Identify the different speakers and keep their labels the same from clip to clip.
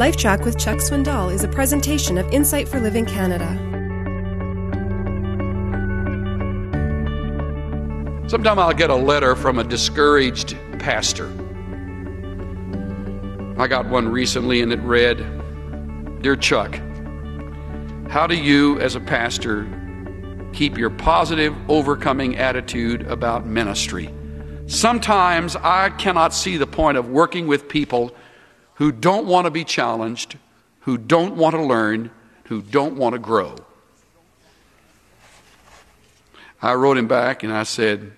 Speaker 1: LifeTrac with Chuck Swindoll is a presentation of Insight for Living Canada.
Speaker 2: Sometime I'll get a letter from a discouraged pastor. I got one recently and it read Dear Chuck, how do you, as a pastor, keep your positive, overcoming attitude about ministry? Sometimes I cannot see the point of working with people who don't want to be challenged, who don't want to learn, who don't want to grow. I wrote him back and I said,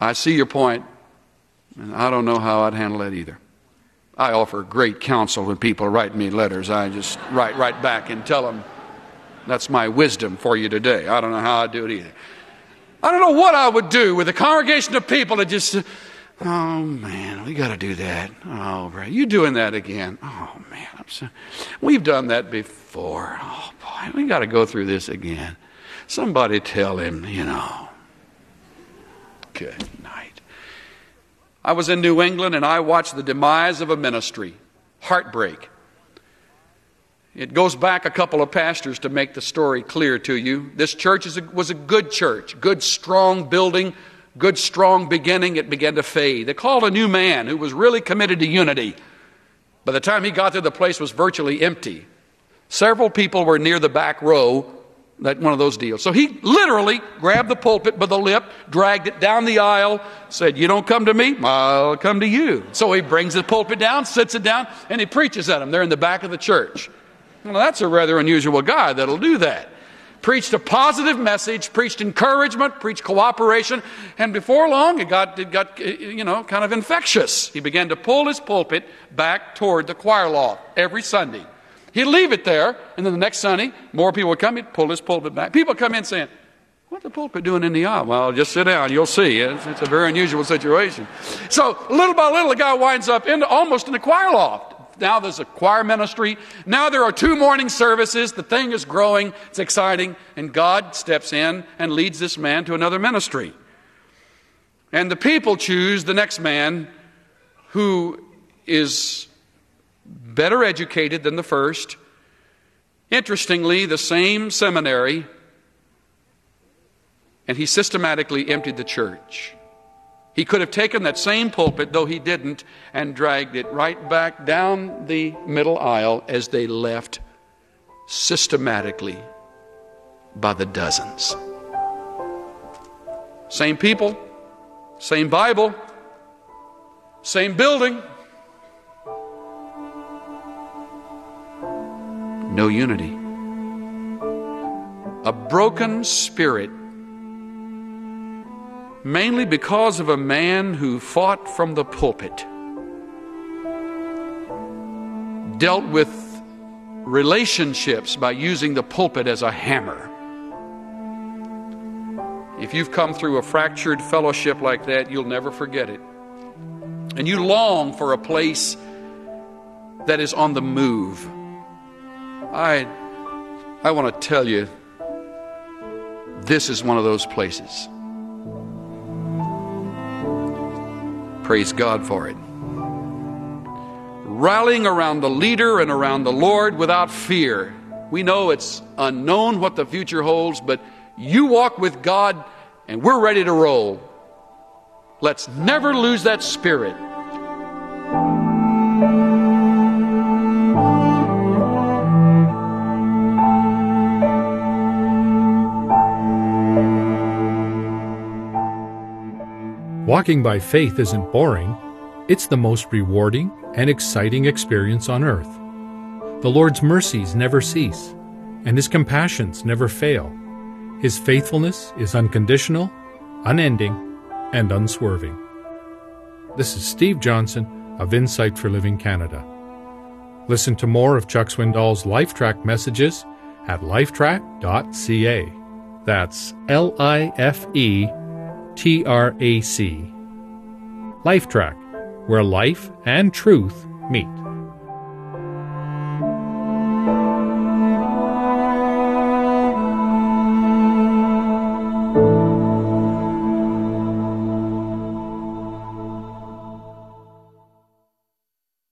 Speaker 2: I see your point, and I don't know how I'd handle that either. I offer great counsel when people write me letters. I just write right back and tell them, that's my wisdom for you today. I don't know how I'd do it either. I don't know what I would do with a congregation of people that just Oh man, we got to do that. Oh, right, you doing that again? Oh man, I'm so, we've done that before. Oh boy, we got to go through this again. Somebody tell him, you know. Good night. I was in New England and I watched the demise of a ministry. Heartbreak. It goes back a couple of pastors to make the story clear to you. This church a, was a good church, good, strong building good, strong beginning, it began to fade. They called a new man who was really committed to unity. By the time he got there, the place was virtually empty. Several people were near the back row, that one of those deals. So he literally grabbed the pulpit by the lip, dragged it down the aisle, said, You don't come to me, I'll come to you. So he brings the pulpit down, sits it down, and he preaches at them. They're in the back of the church. Well, that's a rather unusual guy that'll do that preached a positive message, preached encouragement, preached cooperation, and before long it got, it got, eh, eh, you know, kind of infectious. He began to pull his pulpit back toward the choir loft every Sunday. He'd leave it there, and then the next Sunday, more people would come, he'd pull his pulpit back. People come in saying, What's the pulpit doing in the aisle? Well, just sit down, you'll see. It's, it's a very unusual situation. So, little by little, the guy winds up into, almost in the choir loft. Now there's a choir ministry. Now there are two morning services. The thing is growing. It's exciting. And God steps in and leads this man to another ministry. And the people choose the next man who is better educated than the first. Interestingly, the same seminary, and he systematically emptied the church. He could have taken that same pulpit, though he didn't, and dragged it right back down the middle aisle as they left systematically by the dozens. Same people, same Bible, same building. No unity. A broken spirit mainly because of a man who fought from the pulpit, dealt with relationships by using the pulpit as a hammer. If you've come through a fractured fellowship like that, you'll never forget it. And you long for a place that is on the move. I, I want to tell you, this is one of those places. Praise God for it. Rallying around the leader and around the Lord without fear. We know it's unknown what the future holds, but you walk with God and we're ready to roll. Let's never lose that spirit.
Speaker 3: Walking by faith isn't boring, it's the most rewarding and exciting experience on earth. The Lord's mercies never cease, and His compassions never fail. His faithfulness is unconditional, unending, and unswerving. This is Steve Johnson of Insight for Living Canada. Listen to more of Chuck Swindoll's LifeTrac messages at lifetrac.ca. That's L I F E TRAC. LifeTrac, where life and truth meet.